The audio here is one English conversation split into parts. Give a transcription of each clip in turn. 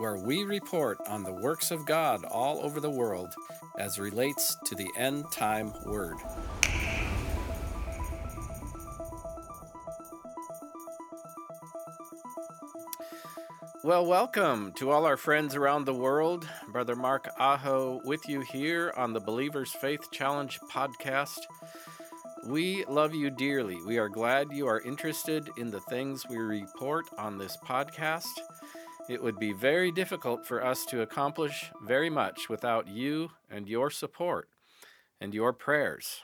where we report on the works of God all over the world as relates to the end time word. Well, welcome to all our friends around the world. Brother Mark Aho with you here on the Believers Faith Challenge podcast. We love you dearly. We are glad you are interested in the things we report on this podcast. It would be very difficult for us to accomplish very much without you and your support and your prayers.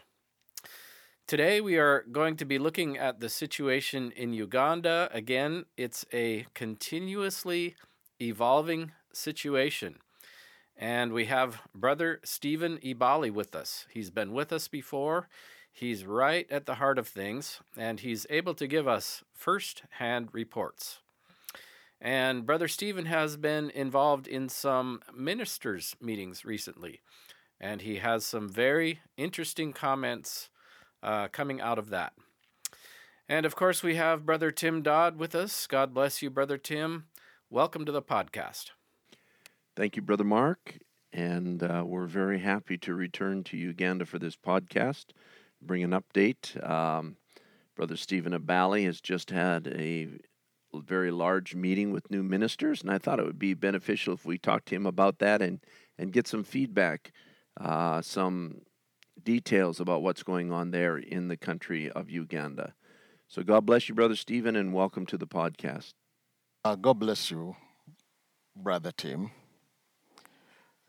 Today, we are going to be looking at the situation in Uganda. Again, it's a continuously evolving situation. And we have Brother Stephen Ibali with us. He's been with us before. He's right at the heart of things, and he's able to give us first hand reports. And Brother Stephen has been involved in some ministers' meetings recently, and he has some very interesting comments uh, coming out of that. And of course, we have Brother Tim Dodd with us. God bless you, Brother Tim. Welcome to the podcast. Thank you, Brother Mark. And uh, we're very happy to return to Uganda for this podcast bring an update. Um, Brother Stephen Abali has just had a very large meeting with new ministers, and I thought it would be beneficial if we talked to him about that and, and get some feedback, uh, some details about what's going on there in the country of Uganda. So God bless you, Brother Stephen, and welcome to the podcast. Uh, God bless you, Brother Tim.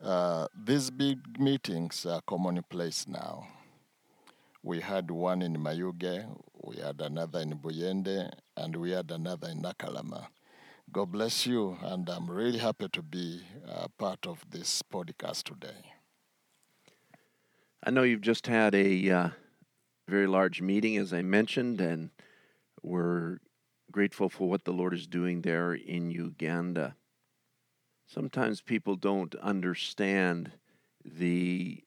Uh, these big meetings are commonplace now. We had one in Mayuge, we had another in Buyende, and we had another in Nakalama. God bless you, and I'm really happy to be uh, part of this podcast today. I know you've just had a uh, very large meeting, as I mentioned, and we're grateful for what the Lord is doing there in Uganda. Sometimes people don't understand the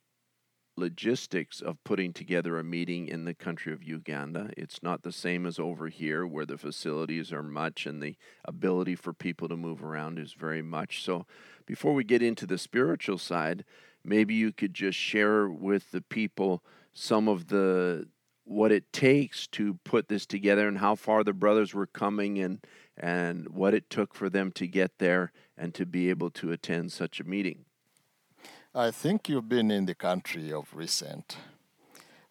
logistics of putting together a meeting in the country of Uganda. It's not the same as over here where the facilities are much and the ability for people to move around is very much. So, before we get into the spiritual side, maybe you could just share with the people some of the what it takes to put this together and how far the brothers were coming and and what it took for them to get there and to be able to attend such a meeting. I think you've been in the country of recent.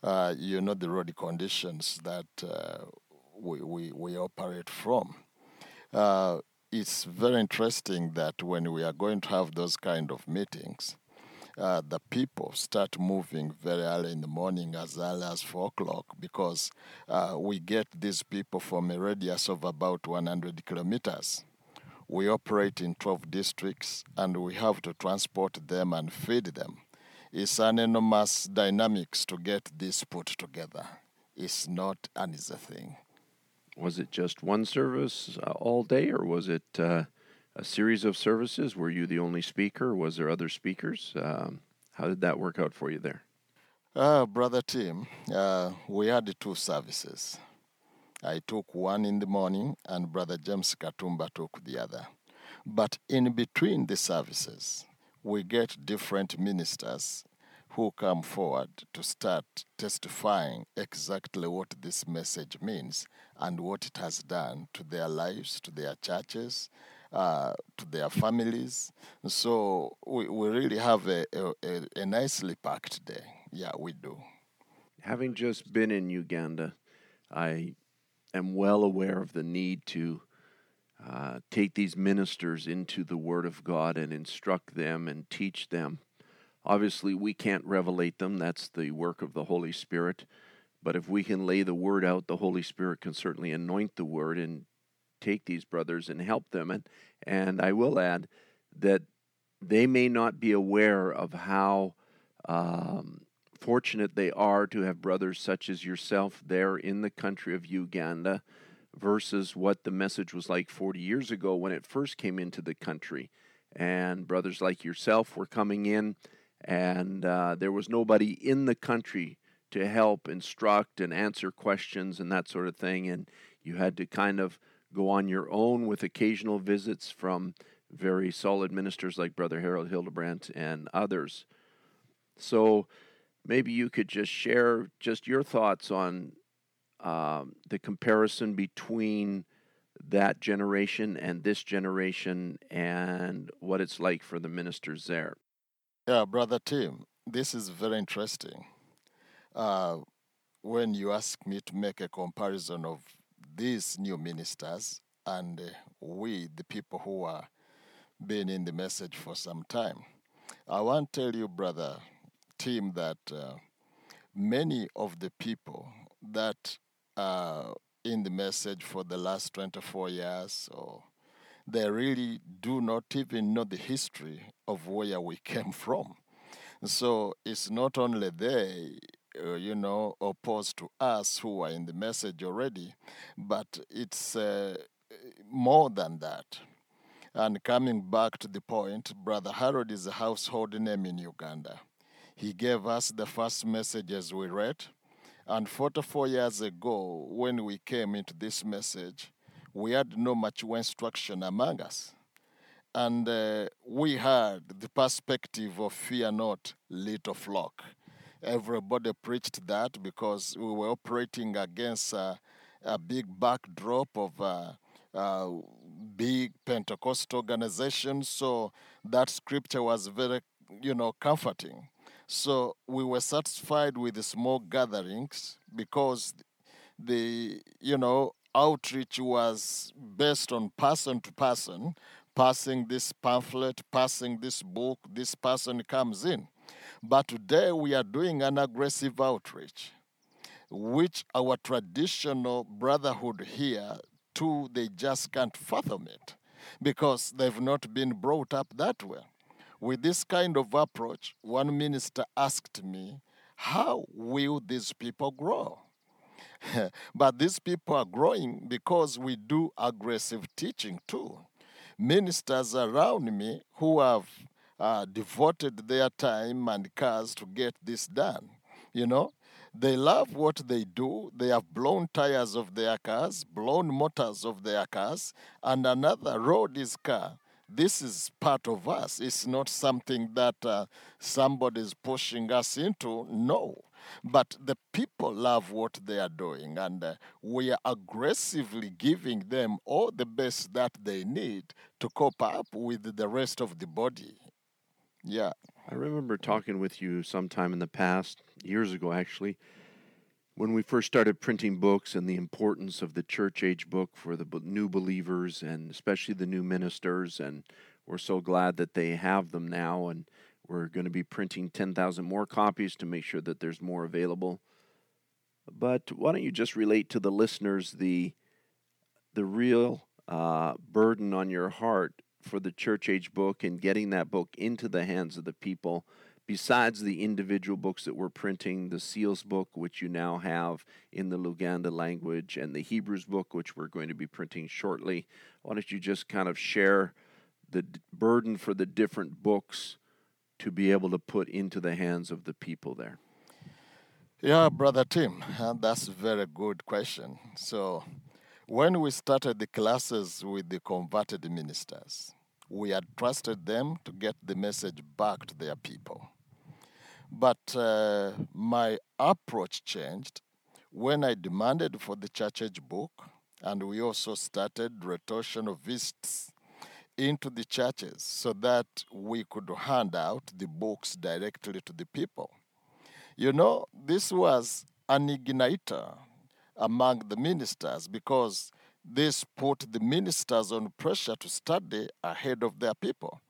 Uh, you know the road conditions that uh, we, we, we operate from. Uh, it's very interesting that when we are going to have those kind of meetings, uh, the people start moving very early in the morning, as early as 4 o'clock, because uh, we get these people from a radius of about 100 kilometers we operate in 12 districts and we have to transport them and feed them. It's an enormous dynamics to get this put together. It's not an easy thing. Was it just one service uh, all day, or was it uh, a series of services? Were you the only speaker? Was there other speakers? Um, how did that work out for you there? Uh, Brother Tim, uh, we had two services. I took one in the morning, and Brother James Katumba took the other. But in between the services, we get different ministers who come forward to start testifying exactly what this message means and what it has done to their lives, to their churches, uh, to their families. So we, we really have a, a, a nicely packed day. Yeah, we do. Having just been in Uganda, I am well aware of the need to uh, take these ministers into the Word of God and instruct them and teach them. Obviously, we can't revelate them, that's the work of the Holy Spirit. But if we can lay the Word out, the Holy Spirit can certainly anoint the Word and take these brothers and help them. And, and I will add that they may not be aware of how um, fortunate they are to have brothers such as yourself there in the country of Uganda versus what the message was like 40 years ago when it first came into the country. And brothers like yourself were coming in, and uh, there was nobody in the country to help instruct and answer questions and that sort of thing. And you had to kind of go on your own with occasional visits from very solid ministers like Brother Harold Hildebrandt and others. So maybe you could just share just your thoughts on um, the comparison between that generation and this generation and what it's like for the ministers there. Yeah, Brother Tim, this is very interesting. Uh, when you ask me to make a comparison of these new ministers and uh, we, the people who are been in the message for some time, I want to tell you, Brother Tim, that uh, many of the people that are in the message for the last 24 years or they really do not even know the history of where we came from. So it's not only they, uh, you know, opposed to us who are in the message already, but it's uh, more than that. And coming back to the point, Brother Harold is a household name in Uganda. He gave us the first messages we read. And 44 years ago, when we came into this message, we had no much instruction among us. And uh, we had the perspective of fear not, little flock. Everybody preached that because we were operating against uh, a big backdrop of uh, uh, big Pentecostal organization. So that scripture was very, you know, comforting. So we were satisfied with the small gatherings because the, you know, outreach was based on person to person, passing this pamphlet, passing this book, this person comes in. But today we are doing an aggressive outreach, which our traditional brotherhood here, too, they just can't fathom it because they've not been brought up that way. With this kind of approach, one minister asked me, How will these people grow? but these people are growing because we do aggressive teaching too. Ministers around me who have uh, devoted their time and cars to get this done, you know, they love what they do. They have blown tires of their cars, blown motors of their cars, and another road is car. This is part of us. It's not something that uh, somebody is pushing us into. No. But the people love what they are doing, and uh, we are aggressively giving them all the best that they need to cope up with the rest of the body. Yeah. I remember talking with you sometime in the past, years ago actually, when we first started printing books and the importance of the church age book for the new believers and especially the new ministers. And we're so glad that they have them now. And we're going to be printing 10,000 more copies to make sure that there's more available. But why don't you just relate to the listeners the the real uh, burden on your heart for the church age book and getting that book into the hands of the people besides the individual books that we're printing, the Seals book, which you now have in the Luganda language, and the Hebrews book, which we're going to be printing shortly, why don't you just kind of share the burden for the different books to be able to put into the hands of the people there? Yeah, Brother Tim, uh, that's a very good question. So, when we started the classes with the converted ministers, we had trusted them to get the message back to their people. But uh, my approach changed when I demanded for the church age book, and we also started rotational visits into the churches so that we could hand out the books directly to the people. You know, this was an igniter among the ministers because this put the ministers on pressure to study ahead of their people.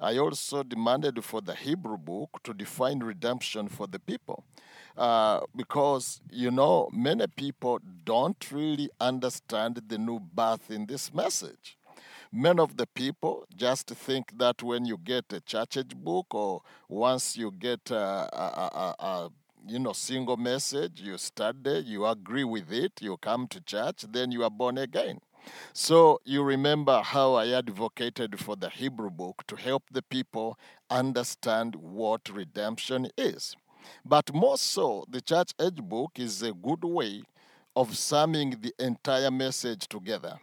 I also demanded for the Hebrew book to define redemption for the people. Uh, because, you know, many people don't really understand the new birth in this message. Many of the people just think that when you get a church age book or once you get a, a, a, a you know single message, you study, you agree with it, you come to church, then you are born again. So you remember how I advocated for the Hebrew book to help the people understand what redemption is. But more so, the church age book is a good way of summing the entire message together.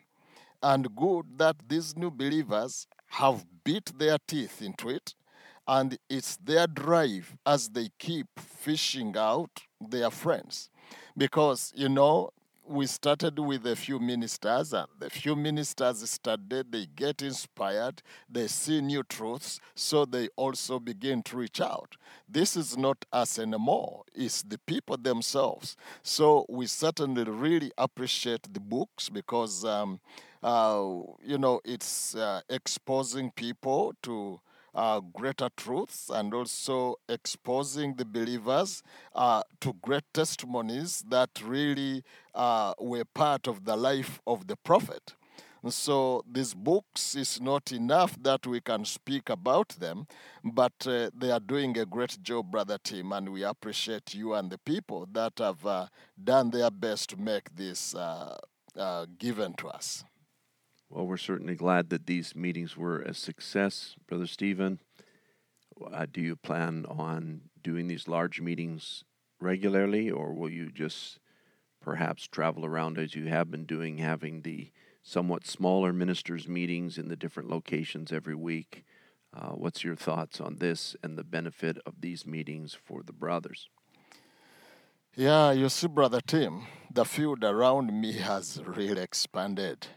And good that these new believers have beat their teeth into it, and it's their drive as they keep fishing out their friends. Because, you know, we started with a few ministers, and the few ministers studied, they get inspired, they see new truths, so they also begin to reach out. This is not us anymore, it's the people themselves. So we certainly really appreciate the books because, um, uh, you know, it's uh, exposing people to uh, greater truths and also exposing the believers uh, to great testimonies that really uh, were part of the life of the prophet. So these books is not enough that we can speak about them, but uh, they are doing a great job, brother Tim, and we appreciate you and the people that have uh, done their best to make this uh given to us. Well, we're certainly glad that these meetings were a success, Brother Stephen. Uh, do you plan on doing these large meetings regularly, or will you just perhaps travel around as you have been doing, having the somewhat smaller ministers' meetings in the different locations every week? Uh, what's your thoughts on this and the benefit of these meetings for the brothers? Yeah, you see, Brother Tim, the field around me has really expanded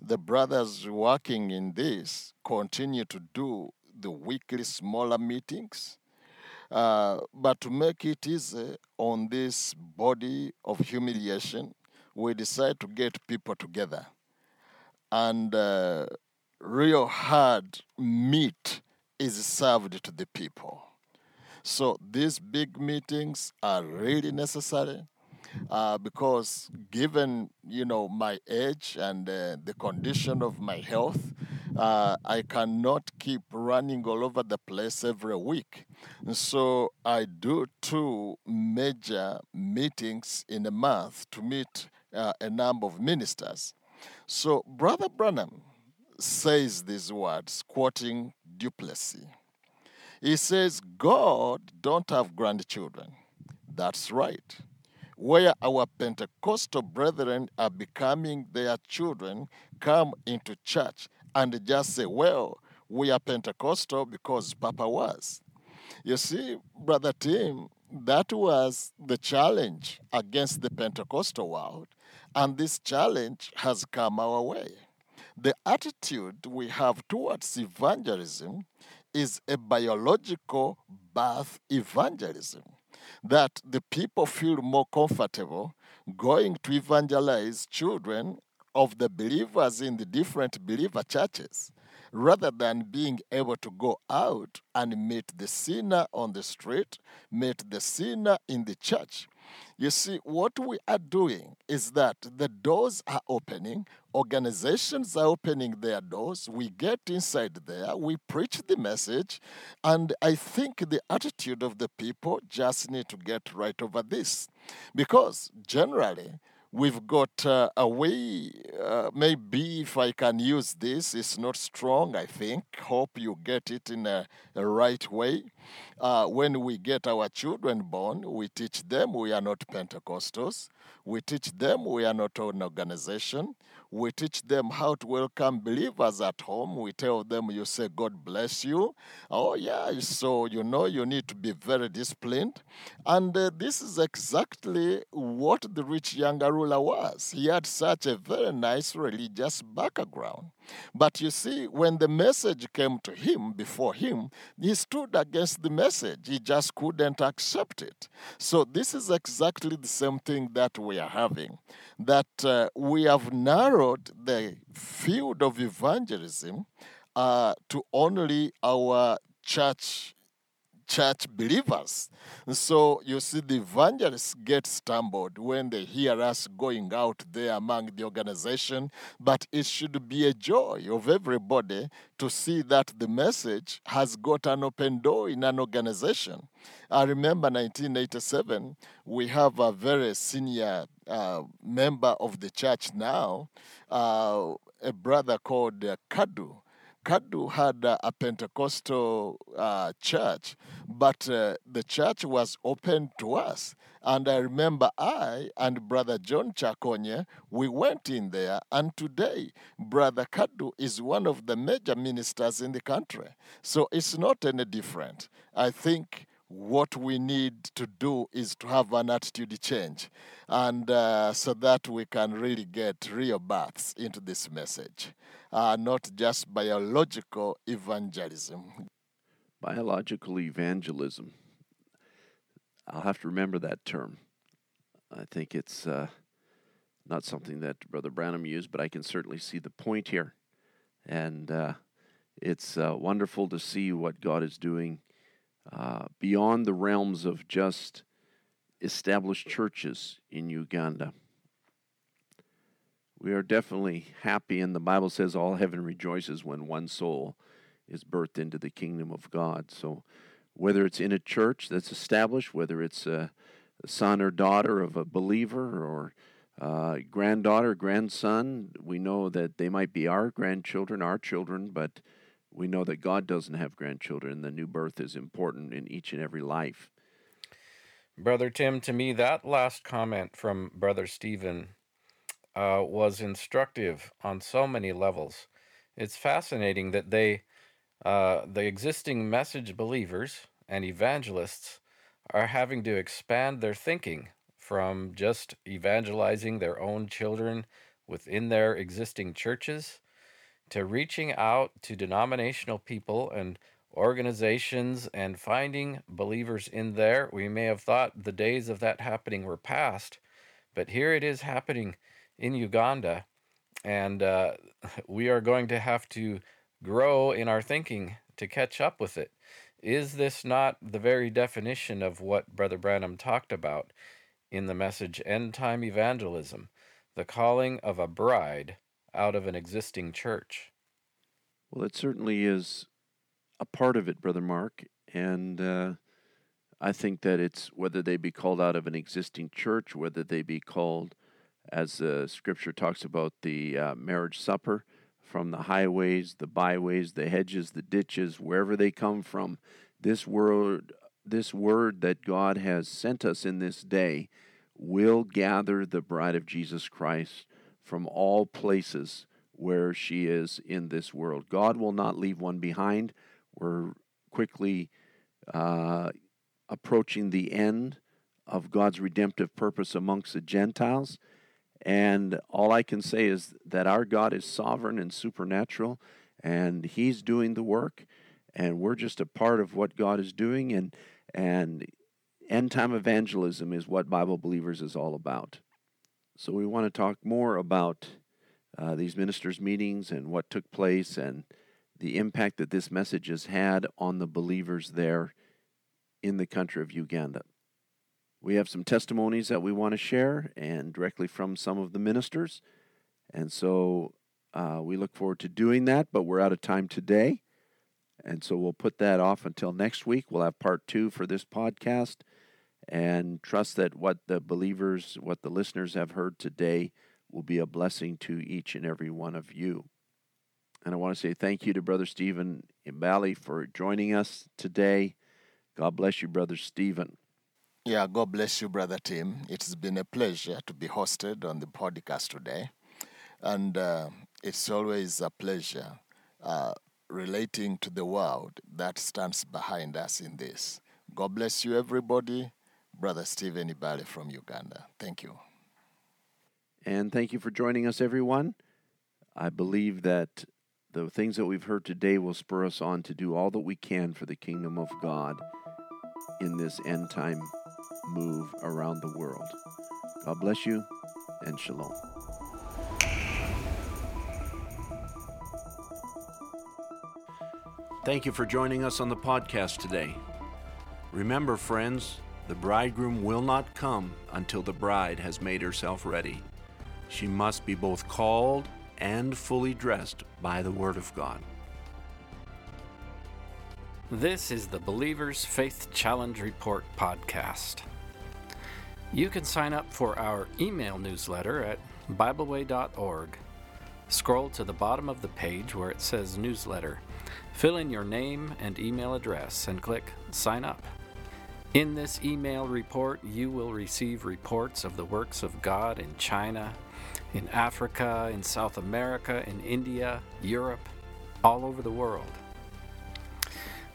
the brothers working in this continue to do the weekly smaller meetings. Uh, but to make it easy on this body of humiliation, we decide to get people together. And uh, real hard meat is served to the people. So these big meetings are really necessary uh, because given you know my age and uh, the condition of my health, uh, I cannot keep running all over the place every week. So I do two major meetings in a month to meet uh, a number of ministers. So Brother Branham says these words, quoting du Plessis. He says, God don't have grandchildren. That's right where our Pentecostal brethren are becoming their children, come into church and just say, Well, we are Pentecostal because Papa was. You see, Brother Tim, that was the challenge against the Pentecostal world, and this challenge has come our way. The attitude we have towards evangelism is a biological birth evangelism that the people feel more comfortable going to evangelize children of the believers in the different believer churches rather than being able to go out and meet the sinner on the street, meet the sinner in the church. You see, what we are doing is that the doors are opening, organizations are opening their doors, we get inside there, we preach the message, and I think the attitude of the people just need to get right over this. Because generally, we've got uh, a way, uh, maybe if I can use this, it's not strong, I think. Hope you get it in a, a right way. Uh, when we get our children born, we teach them we are not Pentecostals. We teach them we are not an organization. We teach them how to welcome believers at home. We tell them, you say, God bless you. Oh, yeah, so you know you need to be very disciplined. And uh, this is exactly what the rich younger ruler was. He had such a very nice religious background. But you see, when the message came to him before him, he stood against the message. He just couldn't accept it. So, this is exactly the same thing that we are having. That uh, we have narrowed the field of evangelism uh, to only our church church believers. So you see, the evangelists get stumbled when they hear us going out there among the organization, but it should be a joy of everybody to see that the message has got an open door in an organization. I remember 1987, we have a very senior uh, member of the church now, uh, a brother called uh, Kadu. Kadu had uh, a Pentecostal uh, church, but uh, the church was open to us. And I remember I and Brother John Chakonye, we went in there, and today Brother Kadu is one of the major ministers in the country. So it's not any different. I think what we need to do is to have an attitude change and uh, so that we can really get real births into this message uh, not just biological evangelism Biological evangelism. I'll have to remember that term. I think it's uh, not something that Brother Branham used, but I can certainly see the point here. And uh, it's uh, wonderful to see what God is doing uh, beyond the realms of just established churches in Uganda. We are definitely happy, and the Bible says all heaven rejoices when one soul is birthed into the kingdom of God. So, whether it's in a church that's established, whether it's a son or daughter of a believer or uh, granddaughter, grandson, we know that they might be our grandchildren, our children, but we know that God doesn't have grandchildren, the new birth is important in each and every life. Brother Tim, to me, that last comment from Brother Stephen uh, was instructive on so many levels. It's fascinating that they, uh, the existing message believers and evangelists, are having to expand their thinking from just evangelizing their own children within their existing churches to reaching out to denominational people and organizations and finding believers in there. We may have thought the days of that happening were past, but here it is happening in Uganda, and uh, we are going to have to grow in our thinking to catch up with it. Is this not the very definition of what Brother Branham talked about in the message End Time Evangelism, the calling of a bride out of an existing church? Well, it certainly is a part of it, Brother Mark, and uh, I think that it's whether they be called out of an existing church, whether they be called, as the scripture talks about, the uh, marriage supper from the highways, the byways, the hedges, the ditches, wherever they come from. This word, this word that God has sent us in this day, will gather the bride of Jesus Christ from all places where she is in this world. God will not leave one behind. We're quickly uh, approaching the end of God's redemptive purpose amongst the Gentiles. And all I can say is that our God is sovereign and supernatural, and He's doing the work, and we're just a part of what God is doing. And and end time evangelism is what Bible Believers is all about. So we want to talk more about uh, these ministers' meetings and what took place and the impact that this message has had on the believers there in the country of Uganda. We have some testimonies that we want to share and directly from some of the ministers. And so uh, we look forward to doing that, but we're out of time today. And so we'll put that off until next week. We'll have part two for this podcast and trust that what the believers, what the listeners have heard today will be a blessing to each and every one of you. And I want to say thank you to Brother Stephen Imbali for joining us today. God bless you, Brother Stephen. Yeah, God bless you, Brother Tim. It's been a pleasure to be hosted on the podcast today. And uh, it's always a pleasure uh, relating to the world that stands behind us in this. God bless you, everybody. Brother Stephen Ibali from Uganda. Thank you. And thank you for joining us, everyone. I believe that the things that we've heard today will spur us on to do all that we can for the kingdom of God in this end time move around the world. God bless you and shalom. Thank you for joining us on the podcast today. Remember, friends, the bridegroom will not come until the bride has made herself ready. She must be both called and fully dressed by the Word of God. This is the Believer's Faith Challenge Report podcast. You can sign up for our email newsletter at BibleWay.org. Scroll to the bottom of the page where it says Newsletter. Fill in your name and email address and click Sign Up. In this email report, you will receive reports of the works of God in China, in Africa, in South America, in India, Europe, all over the world.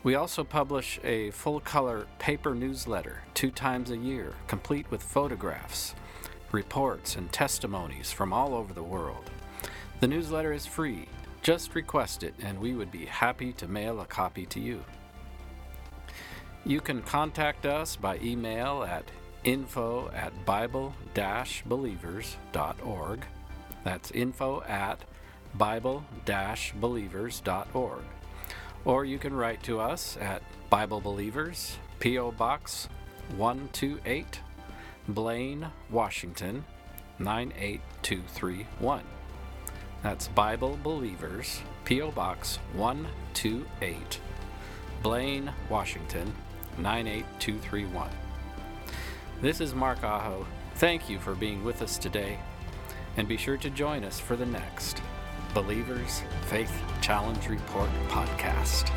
We also publish a full color paper newsletter two times a year, complete with photographs, reports, and testimonies from all over the world. The newsletter is free. Just request it, and we would be happy to mail a copy to you. You can contact us by email at info at bible believers.org. That's info at bible believers.org. Or you can write to us at Bible Believers, P.O. Box 128, Blaine, Washington 98231. That's Bible Believers, P.O. Box 128, Blaine, Washington 98231. This is Mark Aho. Thank you for being with us today, and be sure to join us for the next Believers Faith Challenge Report podcast.